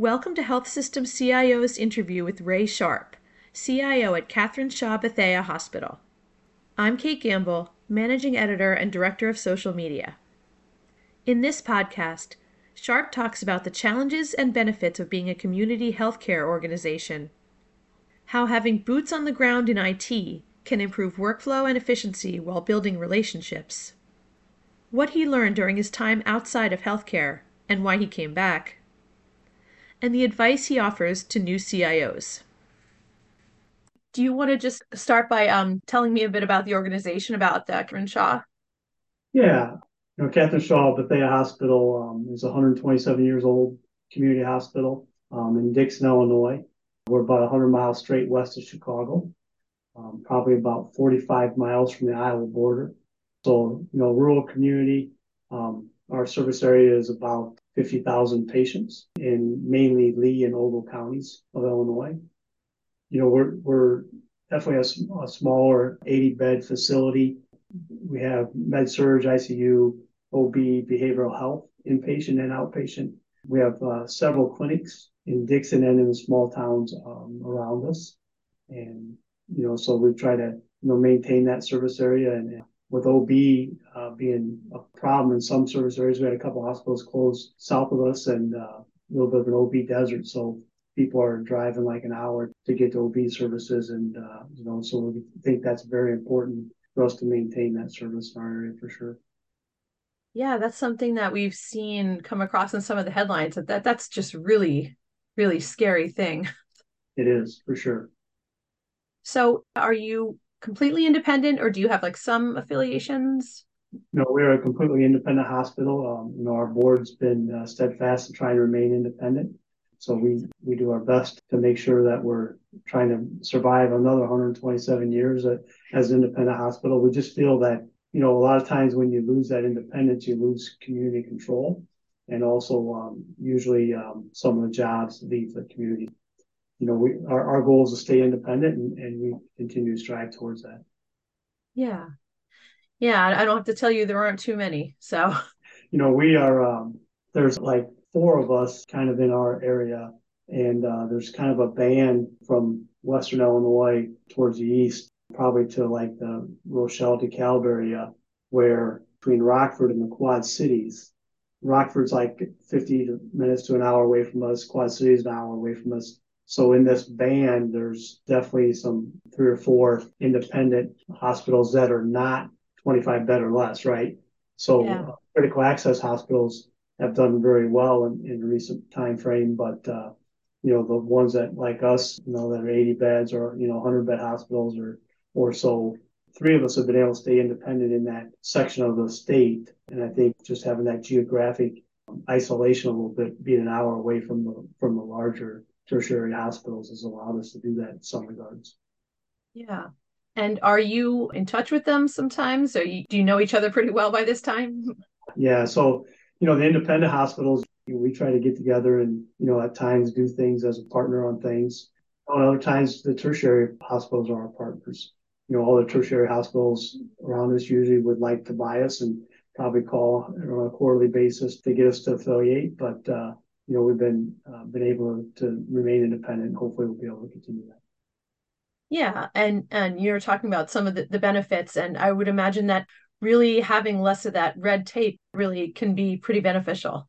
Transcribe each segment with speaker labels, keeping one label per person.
Speaker 1: Welcome to Health System CIO's interview with Ray Sharp, CIO at Katherine Shaw Bethea Hospital. I'm Kate Gamble, Managing Editor and Director of Social Media. In this podcast, Sharp talks about the challenges and benefits of being a community healthcare organization, how having boots on the ground in IT can improve workflow and efficiency while building relationships, what he learned during his time outside of healthcare and why he came back, and the advice he offers to new CIOs. Do you want to just start by um, telling me a bit about the organization, about the Katherine Shaw?
Speaker 2: Yeah, you know, Katherine Shaw Bethea Hospital um, is 127 years old community hospital um, in Dixon, Illinois. We're about 100 miles straight west of Chicago, um, probably about 45 miles from the Iowa border. So, you know, rural community. Um, our service area is about 50,000 patients in mainly Lee and Ogle counties of Illinois. You know, we're, we're definitely a, a smaller 80 bed facility. We have med surg, ICU, OB, behavioral health, inpatient and outpatient. We have uh, several clinics in Dixon and in the small towns um, around us. And, you know, so we try to, you know, maintain that service area and with OB uh, being a problem in some service areas, we had a couple hospitals closed south of us and uh, a little bit of an OB desert. So people are driving like an hour to get to OB services. And, uh, you know, so we think that's very important for us to maintain that service in our area for sure.
Speaker 1: Yeah, that's something that we've seen come across in some of the headlines that, that that's just really, really scary thing.
Speaker 2: It is for sure.
Speaker 1: So are you completely independent or do you have like some affiliations?
Speaker 2: No, we're a completely independent hospital. Um, you know, our board's been uh, steadfast in trying to remain independent. So we, we do our best to make sure that we're trying to survive another 127 years as an independent hospital. We just feel that, you know, a lot of times when you lose that independence, you lose community control. And also, um, usually um, some of the jobs leave the community you know, we our, our goal is to stay independent and, and we continue to strive towards that.
Speaker 1: Yeah. Yeah. I don't have to tell you there aren't too many. So,
Speaker 2: you know, we are, um, there's like four of us kind of in our area. And uh, there's kind of a band from Western Illinois towards the east, probably to like the Rochelle DeKalb area, where between Rockford and the Quad Cities, Rockford's like 50 minutes to an hour away from us. Quad Cities an hour away from us. So in this band, there's definitely some three or four independent hospitals that are not 25 bed or less, right? So yeah. uh, critical access hospitals have done very well in, in recent time frame, but uh, you know the ones that like us, you know, that are 80 beds or you know 100 bed hospitals or or so. Three of us have been able to stay independent in that section of the state, and I think just having that geographic isolation a little bit, being an hour away from the from the larger tertiary hospitals has allowed us to do that in some regards.
Speaker 1: Yeah. And are you in touch with them sometimes? Or you, do you know each other pretty well by this time?
Speaker 2: Yeah. So, you know, the independent hospitals, we try to get together and, you know, at times do things as a partner on things. On other times, the tertiary hospitals are our partners. You know, all the tertiary hospitals around us usually would like to buy us and probably call on a quarterly basis to get us to affiliate. But, uh, you know, we've been uh, been able to remain independent. Hopefully, we'll be able to continue that.
Speaker 1: Yeah, and and you're talking about some of the, the benefits, and I would imagine that really having less of that red tape really can be pretty beneficial.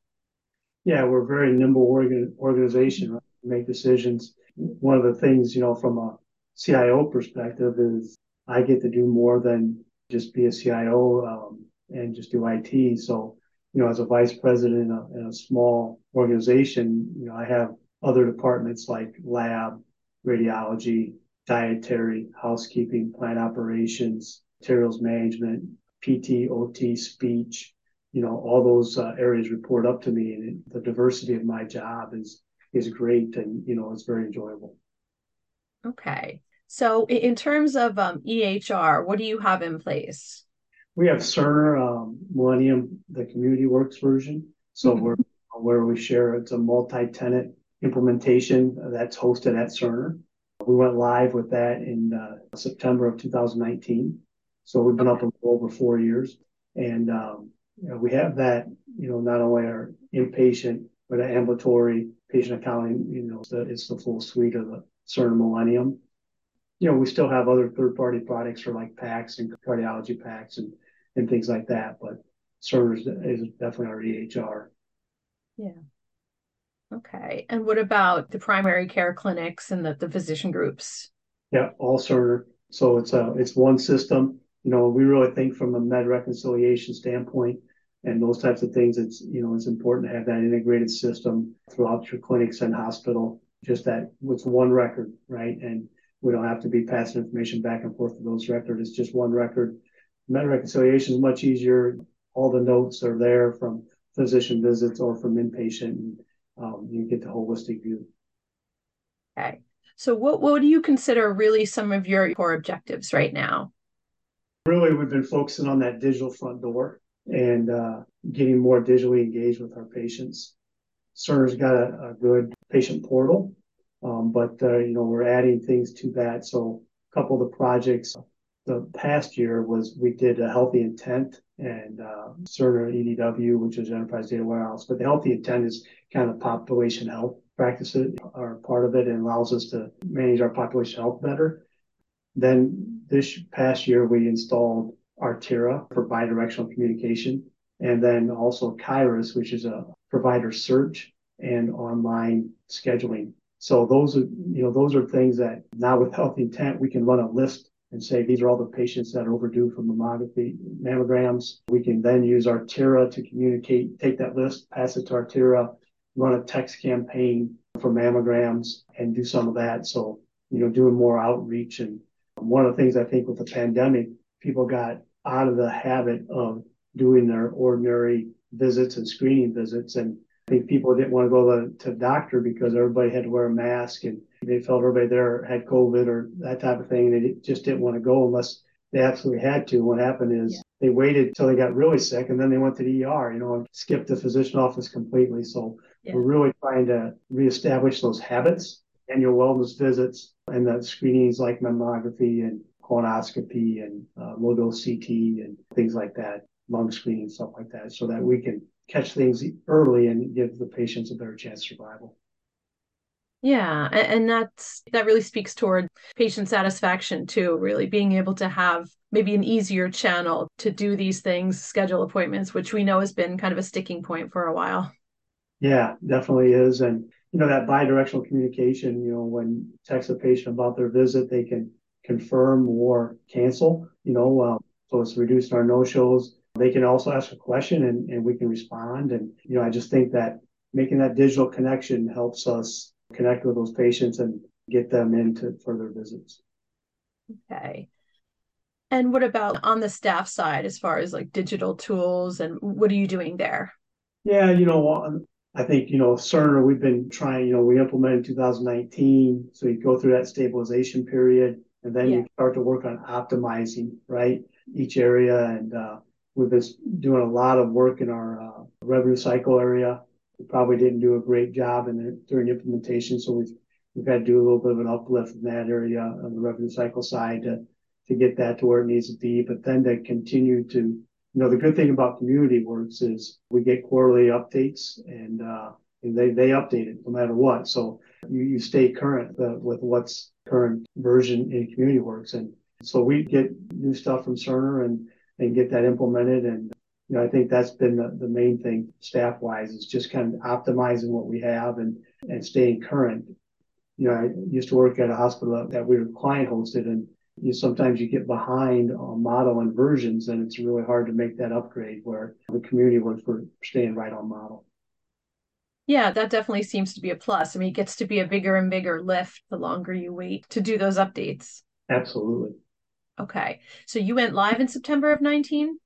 Speaker 2: Yeah, we're a very nimble organ, organization. Right? Make decisions. One of the things, you know, from a CIO perspective, is I get to do more than just be a CIO um, and just do IT. So you know, as a vice president in a, in a small organization, you know, I have other departments like lab, radiology, dietary, housekeeping, plant operations, materials management, PT, OT, speech, you know, all those uh, areas report up to me and the diversity of my job is, is great. And, you know, it's very enjoyable.
Speaker 1: Okay. So in terms of um, EHR, what do you have in place?
Speaker 2: We have Cerner um, Millennium, the Community Works version. So mm-hmm. we're where we share it's a multi-tenant implementation that's hosted at Cerner. We went live with that in uh, September of 2019. So we've been up for over four years, and um, you know, we have that. You know, not only our inpatient but our ambulatory patient accounting, you know, it's the, it's the full suite of the Cerner Millennium. You know, we still have other third-party products for like PACS and cardiology PACS and, and things like that, but Cerner is definitely our EHR.
Speaker 1: Yeah. Okay. And what about the primary care clinics and the, the physician groups?
Speaker 2: Yeah, all Cerner. So it's a it's one system. You know, we really think from a med reconciliation standpoint and those types of things, it's you know, it's important to have that integrated system throughout your clinics and hospital, just that with one record, right? And we don't have to be passing information back and forth to those records. It's just one record. Med reconciliation is much easier. All the notes are there from physician visits or from inpatient. And, um, you get the holistic view.
Speaker 1: Okay. So what, what do you consider really some of your core objectives right now?
Speaker 2: Really, we've been focusing on that digital front door and uh, getting more digitally engaged with our patients. Cerner's got a, a good patient portal, but uh, you know we're adding things to that. So a couple of the projects the past year was we did a HealtheIntent and uh, Cerner EDW, which is Enterprise Data Warehouse. But the HealtheIntent is kind of population health practices are part of it and allows us to manage our population health better. Then this past year, we installed Artera for bidirectional communication, and then also Kyruus, which is a provider search and online scheduling. So those are, you know, those are things that now with health intent, we can run a list and say these are all the patients that are overdue for mammography mammograms. We can then use Artera to communicate, take that list, pass it to Artera, run a text campaign for mammograms and do some of that. So, you know, doing more outreach. And one of the things I think with the pandemic, people got out of the habit of doing their ordinary visits and screening visits. And think people didn't want to go to, to doctor because everybody had to wear a mask and they felt everybody there had COVID or that type of thing. And they just didn't want to go unless they absolutely had to. What happened is yeah. they waited until they got really sick and then they went to the ER, you know, and skipped the physician office completely. So yeah. we're really trying to reestablish those habits, annual wellness visits, and the screenings like mammography and colonoscopy and uh, low dose CT and things like that, lung screening, stuff like that, so that we can catch things early and give the patients a better chance of survival.
Speaker 1: Yeah, and that's that really speaks toward patient satisfaction too, really being able to have maybe an easier channel to do these things, schedule appointments, which we know has been kind of a sticking point for a while.
Speaker 2: Yeah, definitely is. And you know, that bidirectional communication, you know, when text a patient about their visit, they can confirm or cancel, you know, uh, so it's reduced our no-shows. They can also ask a question and, and we can respond. And, you know, I just think that making that digital connection helps us connect with those patients and get them into further visits.
Speaker 1: Okay. And what about on the staff side as far as like digital tools and what are you doing there?
Speaker 2: Yeah, you know, I think, you know, Cerner, we've been trying, you know, we implemented in 2019. So you go through that stabilization period and then yeah. you start to work on optimizing, right? Each area. And uh, we've been doing a lot of work in our uh, revenue cycle area we probably didn't do a great job in the, during implementation. So we've, we've had to do a little bit of an uplift in that area on the revenue cycle side to, to get that to where it needs to be. But then to continue to, you know, the good thing about Community Works is we get quarterly updates and, uh, and they, they update it no matter what. So you, you stay current with what's current version in Community Works. And so we get new stuff from Cerner and, and get that implemented. And you know, I think that's been the, the main thing staff wise is just kind of optimizing what we have and, and staying current. You know, I used to work at a hospital that we were client hosted and you sometimes you get behind on model and versions and it's really hard to make that upgrade where the community works for staying right on model.
Speaker 1: Yeah, that definitely seems to be a plus. I mean, it gets to be a bigger and bigger lift the longer you wait to do those updates.
Speaker 2: Absolutely.
Speaker 1: Okay. So you went live in September of 19?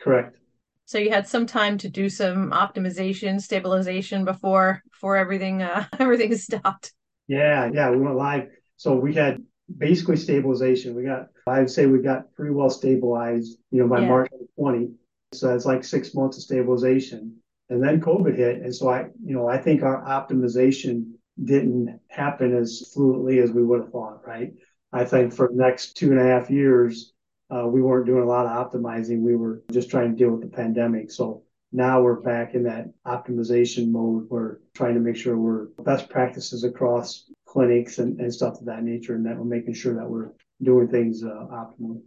Speaker 2: Correct.
Speaker 1: So you had some time to do some optimization, stabilization before before everything uh, everything stopped.
Speaker 2: Yeah, yeah, we went live. So we had basically stabilization. We got I'd say we got pretty well stabilized, you know, by yeah. March 20. So it's like six months of stabilization. And then COVID hit. And so I, you know, I think our optimization didn't happen as fluently as we would have thought, right? I think for the next two and a half years, uh, we weren't doing a lot of optimizing. We were just trying to deal with the pandemic. So now we're back in that optimization mode. We're trying to make sure we're best practices across clinics and, and stuff of that nature, and that we're making sure that we're doing things uh, optimally.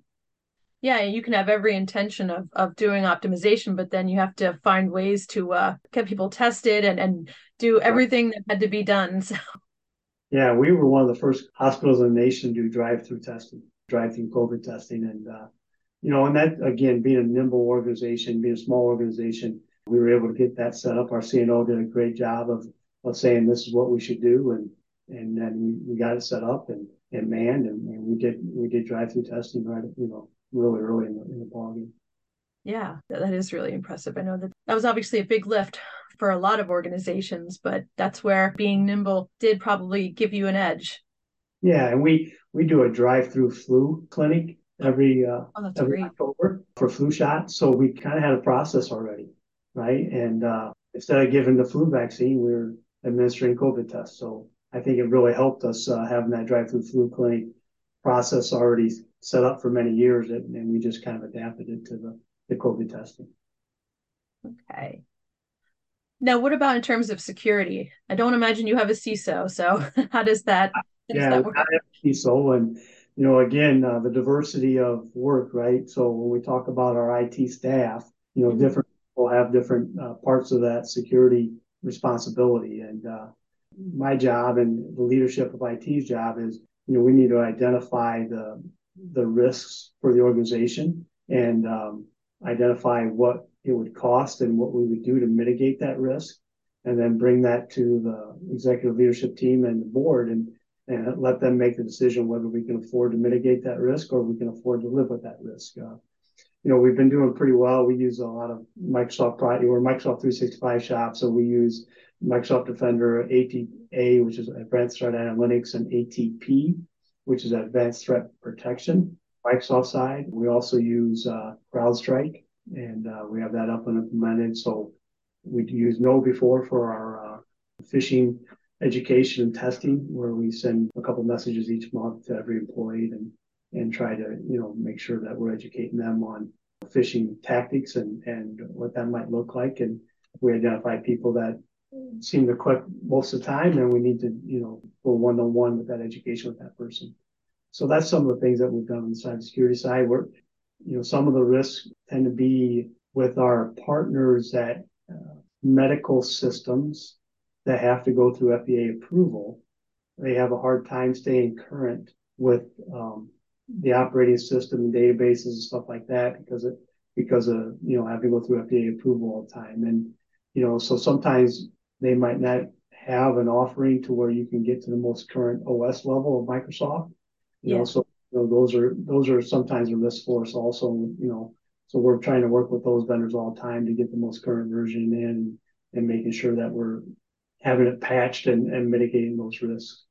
Speaker 1: Yeah, you can have every intention of of doing optimization, but then you have to find ways to uh, get people tested and and do everything that had to be done. So.
Speaker 2: Yeah, we were one of the first hospitals in the nation to do drive-through testing, drive-through COVID testing, and uh, you know, and that again, being a nimble organization, being a small organization, we were able to get that set up. Our CNO did a great job of of saying this is what we should do, and and then we, we got it set up and and manned, and, and we did we did drive-through testing right, you know, really early in the, in the ballgame.
Speaker 1: Yeah, that is really impressive. I know that that was obviously a big lift for a lot of organizations, but that's where being nimble did probably give you an edge.
Speaker 2: Yeah, and we we do a drive-through flu clinic every uh,
Speaker 1: oh,
Speaker 2: every
Speaker 1: great.
Speaker 2: October for flu shots. So we kind of had a process already, right? And uh, instead of giving the flu vaccine, we are administering COVID tests. So I think it really helped us uh, having that drive-through flu clinic process already set up for many years, and, and we just kind of adapted it to the, the COVID testing.
Speaker 1: Okay. Now, what about in terms of security? I don't imagine you have a CISO, so how does that? How
Speaker 2: yeah, does that work? I have a CISO, and you know, again, uh, the diversity of work, right? So when we talk about our IT staff, you know, mm-hmm. different people have different uh, parts of that security responsibility, and uh, my job and the leadership of IT's job is, you know, we need to identify the the risks for the organization and um, identify what it would cost and what we would do to mitigate that risk, and then bring that to the executive leadership team and the board and and let them make the decision whether we can afford to mitigate that risk or we can afford to live with that risk. Uh, you know, we've been doing pretty well. We use a lot of Microsoft product. We're Microsoft 365 shop, so we use Microsoft Defender, ATA, which is Advanced Threat Analytics, and ATP, which is Advanced Threat Protection. Microsoft side, we also use uh, CrowdStrike, and uh, we have that up and implemented. So we use KnowBe4 for our uh, phishing education and testing, where we send a couple messages each month to every employee and and try to you know make sure that we're educating them on phishing tactics and and what that might look like. And we identify people that seem to click most of the time, and we need to, you know, go one on one with that education with that person. So that's some of the things that we've done on the cybersecurity side. Where, you know, some of the risks tend to be with our partners at uh, medical systems that have to go through FDA approval. They have a hard time staying current with um, the operating system databases and stuff like that because it because of you know having to go through FDA approval all the time. And you know, so sometimes they might not have an offering to where you can get to the most current OS level of Microsoft. You yeah. know, so you know, those are those are sometimes a risk for us also, you know. So we're trying to work with those vendors all the time to get the most current version in and making sure that we're having it patched and, and mitigating those risks.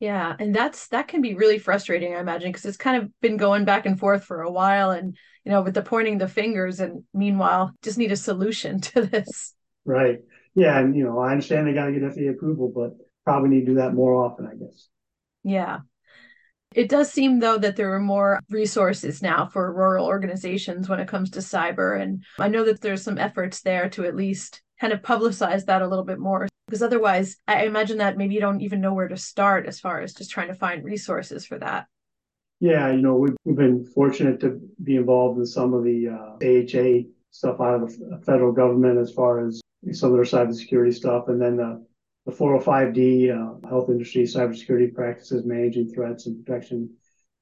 Speaker 1: Yeah, and that's that can be really frustrating, I imagine, because it's kind of been going back and forth for a while, and you know, with the pointing the fingers, and meanwhile, just need a solution to this.
Speaker 2: Right. Yeah. And, you know, I understand they got to get FDA approval, but probably need to do that more often, I guess.
Speaker 1: Yeah. It does seem, though, that there are more resources now for rural organizations when it comes to cyber. And I know that there's some efforts there to at least kind of publicize that a little bit more. Because otherwise, I imagine that maybe you don't even know where to start as far as just trying to find resources for that.
Speaker 2: Yeah, you know, we've, we've been fortunate to be involved in some of the uh, AHA stuff out of the federal government as far as some of their cybersecurity stuff, and then the, the 405D uh, health industry cybersecurity practices, managing threats and protection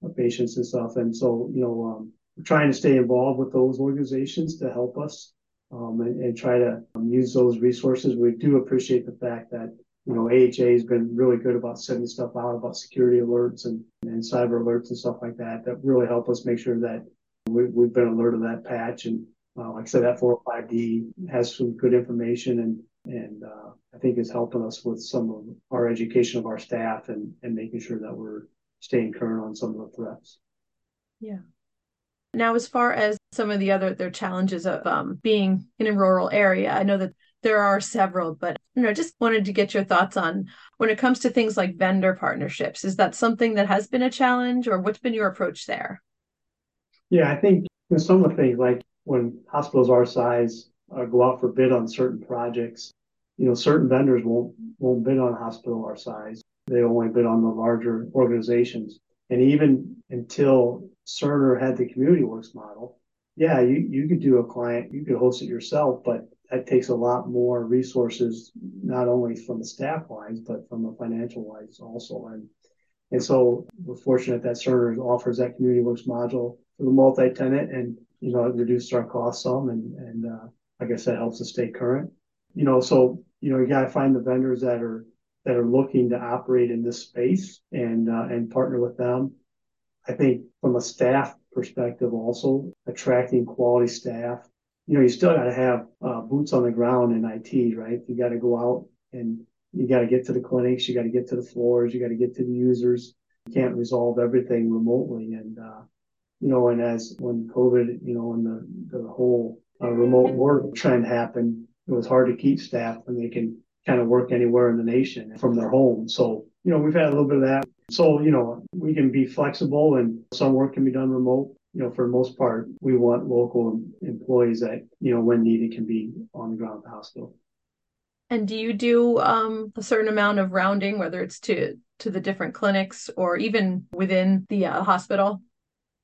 Speaker 2: of patients and stuff. And so, you know, um, we're trying to stay involved with those organizations to help us um, and, and, try to um, use those resources. We do appreciate the fact that you know AHA has been really good about sending stuff out about security alerts and, and cyber alerts and stuff like that that really help us make sure that we, we've been alert of that patch and uh, like I said, that 405D has some good information and and uh, I think is helping us with some of our education of our staff and and making sure that we're staying current on some of the threats.
Speaker 1: Yeah. Now, as far as some of the other their challenges of um, being in a rural area, I know that there are several, but you know, just wanted to get your thoughts on when it comes to things like vendor partnerships. Is that something that has been a challenge, or what's been your approach there?
Speaker 2: Yeah, I think some of the things like when hospitals our size uh, go out for bid on certain projects, you know, certain vendors won't won't bid on hospital our size. They only bid on the larger organizations. And even until Cerner had the community works model, yeah, you, you could do a client, you could host it yourself, but that takes a lot more resources, not only from the staff wise, but from the financial wise also. And and so we're fortunate that Cerner offers that community works module for the multi-tenant and you know it reduces our costs some and and uh, I guess that helps us stay current. You know, so you know you got to find the vendors that are that are looking to operate in this space and uh, and partner with them. I think from a staff perspective, also attracting quality staff. You know, you still got to have uh, boots on the ground in IT, right? You got to go out and you got to get to the clinics, you got to get to the floors, you got to get to the users. You can't resolve everything remotely, and uh, you know, and as when COVID, you know, when the the whole uh, remote work trend happened, it was hard to keep staff when they can kind of work anywhere in the nation from their home. So, you know, we've had a little bit of that. So, you know, we can be flexible and some work can be done remote. You know, for the most part, we want local employees that, you know, when needed can be on the ground at the hospital.
Speaker 1: And do you do um, a certain amount of rounding, whether it's to to the different clinics or even within the uh, hospital?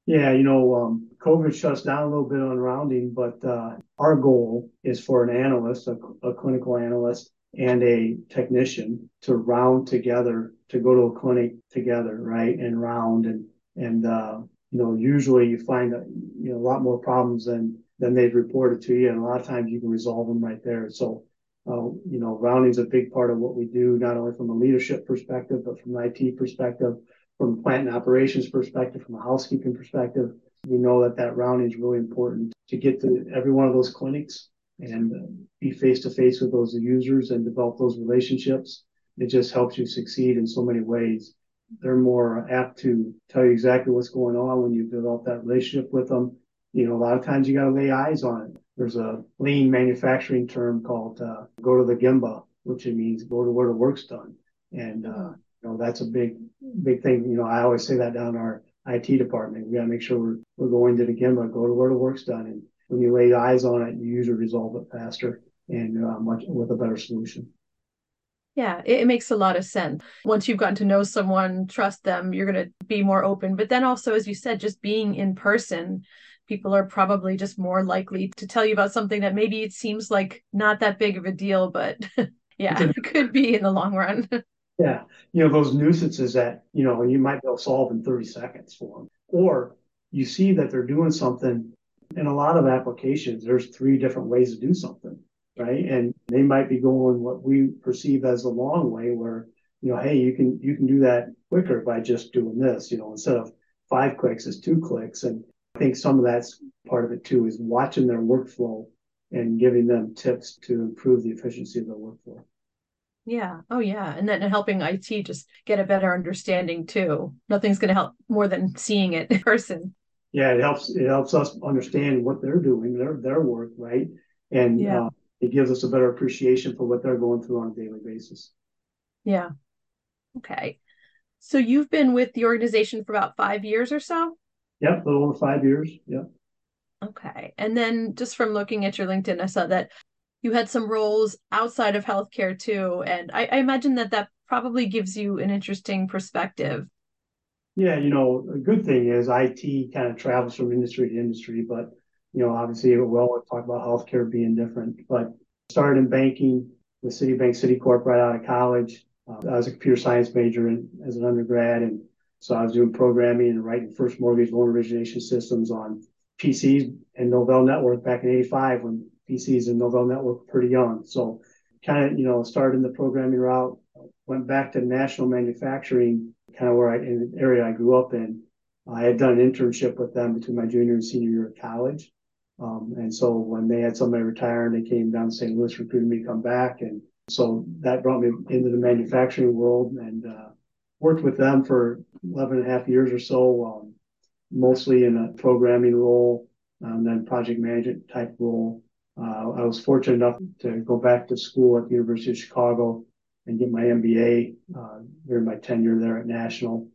Speaker 2: Yeah, you know, um, COVID shuts down a little bit on rounding, but uh, our goal is for an analyst, a, a, clinical analyst, and a technician to round together to go to a clinic together, right, and round and and uh, you know usually you find a, you know a lot more problems than than they've reported to you, and a lot of times you can resolve them right there. So. Uh, you know, rounding is a big part of what we do, not only from a leadership perspective, but from an IT perspective from a plant and operations perspective, from a housekeeping perspective, we know that that rounding is really important to get to every one of those clinics and uh, be face to face with those users and develop those relationships. It just helps you succeed in so many ways. They're more apt to tell you exactly what's going on when you develop that relationship with them. You know, a lot of times you got to lay eyes on it. There's a lean manufacturing term called uh, go to the gemba, which it means go to where the work's done. And uh, you know, that's a big, big thing. You know, I always say that down our IT department. We got to make sure we're, we're going to the Gemba, go to where the work's done. And when you lay eyes on it, you usually resolve it faster and uh, much with a better solution.
Speaker 1: Yeah, it, it makes a lot of sense. Once you've gotten to know someone, trust them, you're going to be more open. But then also, as you said, just being in person, people are probably just more likely to tell you about something that maybe it seems like not that big of a deal, but yeah, it could be in the long run.
Speaker 2: Yeah, you know those nuisances that you know you might be able to solve in 30 seconds for them, or you see that they're doing something. In a lot of applications, there's three different ways to do something, right? And they might be going what we perceive as the long way, where you know, hey, you can you can do that quicker by just doing this. You know, instead of five clicks, is two clicks. And I think some of that's part of it too, is watching their workflow and giving them tips to improve the efficiency of their workflow.
Speaker 1: Yeah. Oh, yeah. And then helping IT just get a better understanding too. Nothing's going to help more than seeing it in person.
Speaker 2: Yeah, it helps. It helps us understand what they're doing, their their work, right? And yeah. uh, it gives us a better appreciation for what they're going through on a daily basis.
Speaker 1: Yeah. Okay. So you've been with the organization for about five years or so.
Speaker 2: Yep, a little over five years. Yep.
Speaker 1: Okay. And then just from looking at your LinkedIn, I saw that you had some roles outside of healthcare too. And I, I imagine that that probably gives you an interesting perspective.
Speaker 2: Yeah, you know, a good thing is IT kind of travels from industry to industry, but you know, obviously, well, we'll talk about healthcare being different. But started in banking with Citibank Citicorp right out of college. Uh, I was a computer science major in, as an undergrad, and so I was doing programming and writing first mortgage loan origination systems on PCs and Novell Network back in '85 when PCs and Novell Network pretty young. So kind of, you know, started in the programming route, went back to national manufacturing, kind of where I, in the area I grew up in. I had done an internship with them between my junior and senior year of college. Um, and so when they had somebody retire and they came down to St. Louis, recruited me to come back. And so that brought me into the manufacturing world and uh, worked with them for 11 and a half years or so, um, mostly in a programming role, um, then project management type role. Uh, I was fortunate enough to go back to school at the University of Chicago and get my MBA uh, during my tenure there at National.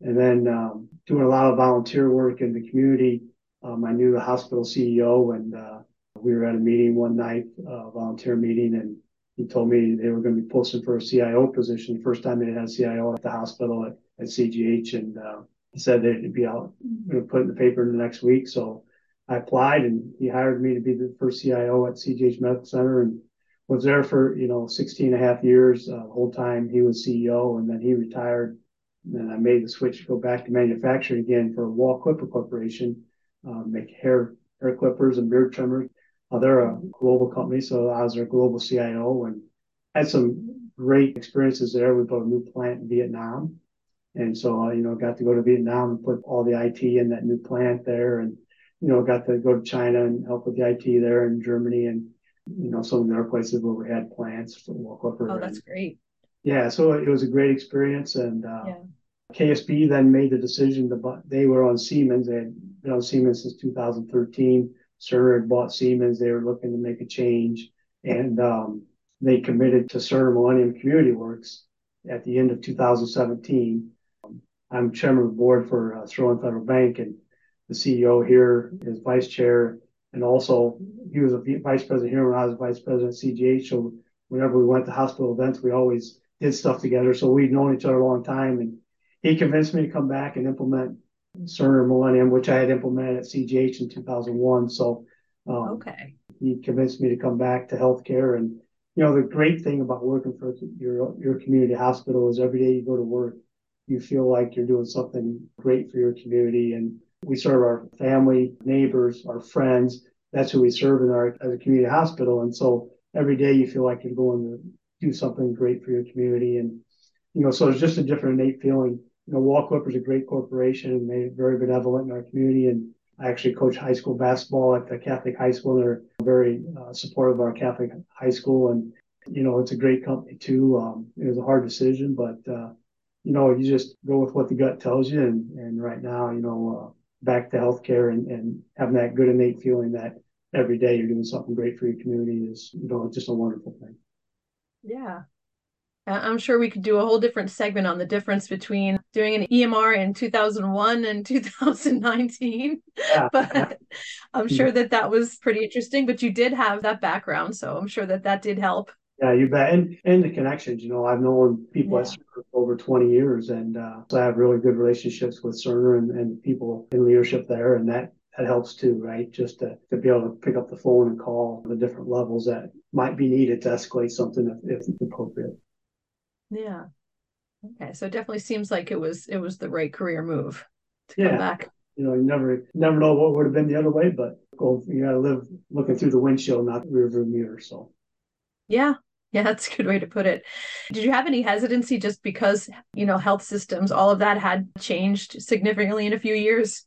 Speaker 2: And then um, doing a lot of volunteer work in the community, Um, I knew the hospital CEO, and uh, we were at a meeting one night, a volunteer meeting, and he told me they were going to be posting for a CIO position. First time they had a CIO at the hospital at, at CGH, and uh, he said they'd be out, going to put in the paper in the next week. So I applied, and he hired me to be the first CIO at CGH Medical Center, and was there for you know 16 and a half years. Uh, whole time he was CEO, and then he retired. And I made the switch to go back to manufacturing again for Wahl Clipper Corporation, uh, make hair hair clippers and beard trimmers. Uh, they're a global company, so I was their global CIO and had some great experiences there. We built a new plant in Vietnam. And so, uh, you know, got to go to Vietnam and put all the IT in that new plant there and, you know, got to go to China and help with the IT there in Germany and, you know, some of the other places where we had plants for Walker.
Speaker 1: Oh, that's great.
Speaker 2: Yeah. So it was a great experience. And, uh, yeah. KSB then made the decision to, they were on Siemens. They had been on Siemens since 2013 Cerner had bought Siemens. They were looking to make a change, and um, they committed to Cerner Millennium Community Works at the end of 2017. I'm chairman of the board for uh, Federal Bank, and the CEO here is vice chair, and also he was a vice president here when I was vice president at CGH. So whenever we went to hospital events, we always did stuff together. So we'd known each other a long time, and he convinced me to come back and implement Cerner Millennium, which I had implemented at CGH in 2001. So
Speaker 1: um, okay,
Speaker 2: he convinced me to come back to healthcare. And you know, the great thing about working for your your community hospital is every day you go to work, you feel like you're doing something great for your community. And we serve our family, neighbors, our friends. That's who we serve in our as a community hospital. And so every day you feel like you're going to do something great for your community. And you know, so it's just a different innate feeling you know, Wahl Clipper is a great corporation and they're very benevolent in our community. And I actually coach high school basketball at the Catholic high school. They're very uh, supportive of our Catholic high school. And, you know, it's a great company too. Um, it was a hard decision, but, uh, you know, you just go with what the gut tells you. And, and right now, you know, uh, back to healthcare and, and having that good innate feeling that every day you're doing something great for your community is, you know, just a wonderful thing.
Speaker 1: Yeah. I'm sure we could do a whole different segment on the difference between doing an EMR in 2001 and 2019. Yeah. but I'm mm-hmm. sure that that was pretty interesting. But you did have that background, so I'm sure that that did help.
Speaker 2: Yeah, you bet. And and the connections. You know, I've known people yeah. at Cerner for over 20 years, and uh, so I have really good relationships with Cerner and, and people in leadership there, and that that helps too, right? Just to, to be able to pick up the phone and call the different levels that might be needed to escalate something if, if appropriate.
Speaker 1: Yeah. Okay. So it definitely seems like it was it was the right career move to yeah. come back.
Speaker 2: You know, you never never know what would have been the other way, but go you gotta live looking through the windshield, not the rearview mirror. So
Speaker 1: yeah. Yeah, that's a good way to put it. Did you have any hesitancy just because, you know, health systems, all of that had changed significantly in a few years?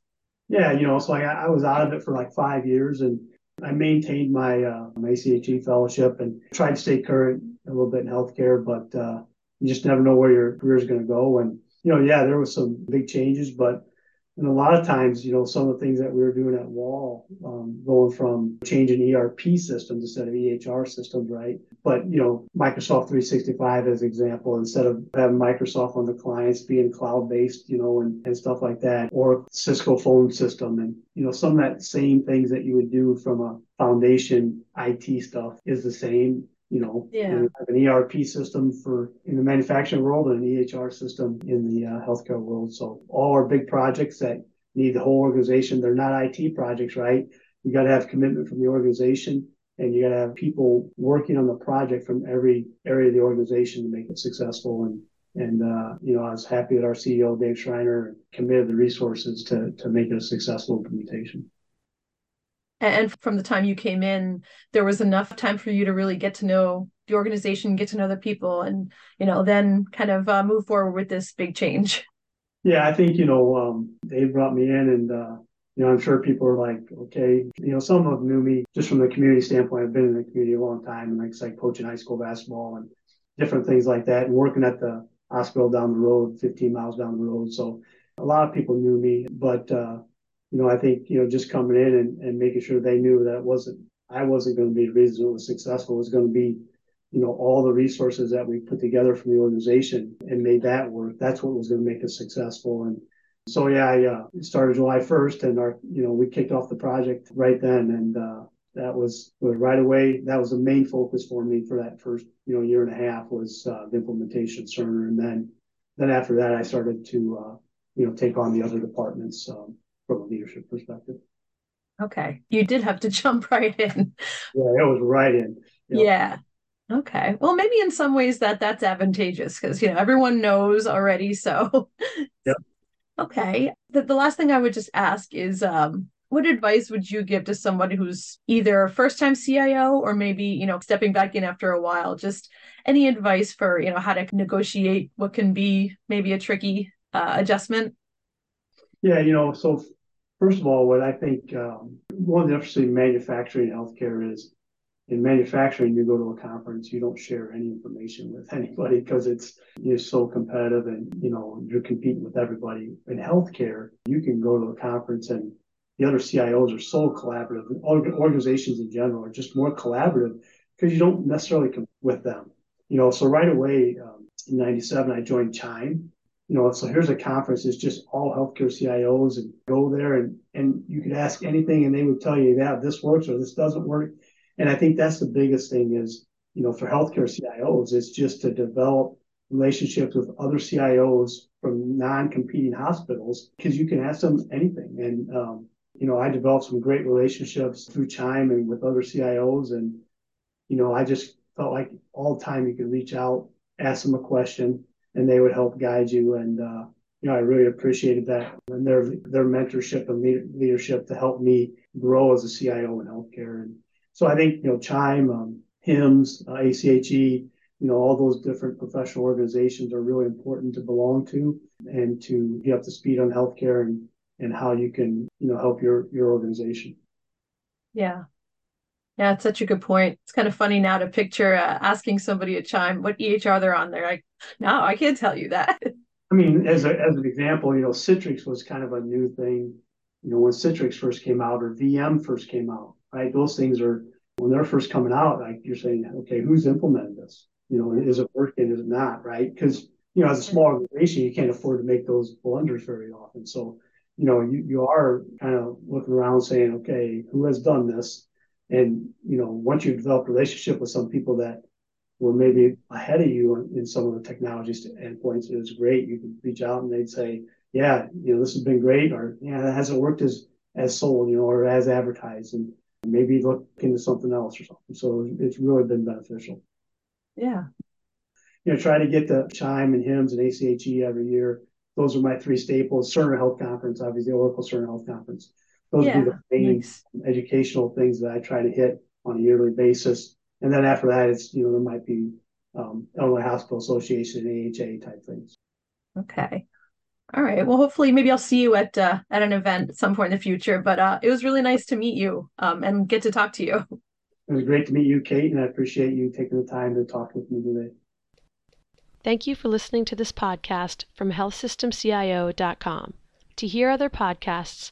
Speaker 2: Yeah, you know, so I, I was out of it for like five years and I maintained my, uh, ACHE fellowship and tried to stay current a little bit in healthcare, but uh, you just never know where your career is going to go. And, you know, yeah, there was some big changes, but and a lot of times, you know, some of the things that we were doing at Wahl, um, going from changing ERP systems instead of EHR systems, right? But, you know, Microsoft 365 as example, instead of having Microsoft on the clients being cloud based, you know, and, and stuff like that, or Cisco phone system. And, you know, some of that same things that you would do from a foundation IT stuff is the same you know,
Speaker 1: yeah. have
Speaker 2: an ERP system for in the manufacturing world and an EHR system in the uh, healthcare world. So all our big projects that need the whole organization, they're not IT projects, right? You got to have commitment from the organization and you got to have people working on the project from every area of the organization to make it successful. And, and, uh, you know, I was happy that our CEO, Dave Schreiner, committed the resources to, to make it a successful implementation.
Speaker 1: And from the time you came in, there was enough time for you to really get to know the organization, get to know the people, and you know, then kind of uh, move forward with this big change.
Speaker 2: Yeah, I think you know um, they brought me in, and uh, you know, I'm sure people are like, okay, you know, some of them knew me just from the community standpoint. I've been in the community a long time, and like, it's like coaching high school basketball and different things like that, and working at the hospital down the road, 15 miles down the road. So a lot of people knew me, but uh, you know, I think, you know, just coming in and, and making sure they knew that wasn't, I wasn't going to be the reason it was successful. It was going to be, you know, all the resources that we put together from the organization and made that work. That's what was going to make us successful. And, So yeah, I uh, started July 1st, and our you know we kicked off the project right then, and uh, that was, was right away. That was the main focus for me for that first you know year and a half was uh, the implementation Cerner, and then then after that I started to uh, you know take on the other departments um, from a leadership perspective.
Speaker 1: Okay, you did have to jump right in.
Speaker 2: Yeah, it was right in.
Speaker 1: Yeah. Okay. Well, maybe in some ways that that's advantageous because you know everyone knows already. So.
Speaker 2: Yep.
Speaker 1: Okay. The, the last thing I would just ask is um, what advice would you give to somebody who's either a first time CIO or maybe, you know, stepping back in after a while? Just any advice for, you know, how to negotiate what can be maybe a tricky uh, adjustment?
Speaker 2: Yeah, you know, so first of all, what I think um, one of the differences in manufacturing healthcare is in manufacturing, you go to a conference, you don't share any information with anybody because it's you're so competitive and you know you're competing with everybody. In healthcare, you can go to a conference and the other CIOs are so collaborative. Organizations in general are just more collaborative because you don't necessarily compete with them. You know, so right away um, in '97, I joined Chime. You know, so here's a conference. It's just all healthcare CIOs, and go there and and you could ask anything, and they would tell you, yeah, this works or this doesn't work and I think that's the biggest thing is, you know, for healthcare CIOs, is just to develop relationships with other CIOs from non-competing hospitals because you can ask them anything. And um, you know, I developed some great relationships through Chime and with other CIOs, and you know, I just felt like all the time you could reach out, ask them a question, and they would help guide you. And uh, you know, I really appreciated that and their their mentorship and leadership to help me grow as a CIO in healthcare. And so I think, you know, Chime, um, HIMSS, uh, ACHE, you know, all those different professional organizations are really important to belong to and to get up to speed on healthcare and, and how you can, you know, help your, your organization.
Speaker 1: Yeah. Yeah, it's such a good point. It's kind of funny now to picture uh, asking somebody at Chime what EHR they're on. They're like, no, I can't tell you that.
Speaker 2: I mean, as, a, as an example, you know, Citrix was kind of a new thing. You know, when Citrix first came out or VM first came out, right? Those things are when they're first coming out, like you're saying, okay, who's implemented this? You know, is it working? Is it not? Right? Because you know, as a small organization, you can't afford to make those blunders very often. So, you know, you, you are kind of looking around saying, okay, who has done this? And, you know, once you develop a relationship with some people that were maybe ahead of you in some of the technologies endpoints, it was great. You could reach out and they'd say, yeah, you know, this has been great, or yeah, that hasn't worked as as sold, you know, or as advertised. And maybe look into something else or something. So it's really been beneficial.
Speaker 1: Yeah.
Speaker 2: You know, try to get the Chime and HIMSS and ACHE every year. Those are my three staples. Cerner Health Conference, obviously, Oracle Cerner Health Conference. Those yeah, are the main nice. educational things that I try to hit on a yearly basis. And then after that, it's, you know, there might be um, Illinois Hospital Association, AHA type things.
Speaker 1: Okay. All right. Well, hopefully, maybe I'll see you at uh, at an event at some point in the future. But uh, it was really nice to meet you um, and get to talk to you.
Speaker 2: It was great to meet you, Kate, and I appreciate you taking the time to talk with me today.
Speaker 3: Thank you for listening to this podcast from HealthSystemCIO.com. To hear other podcasts,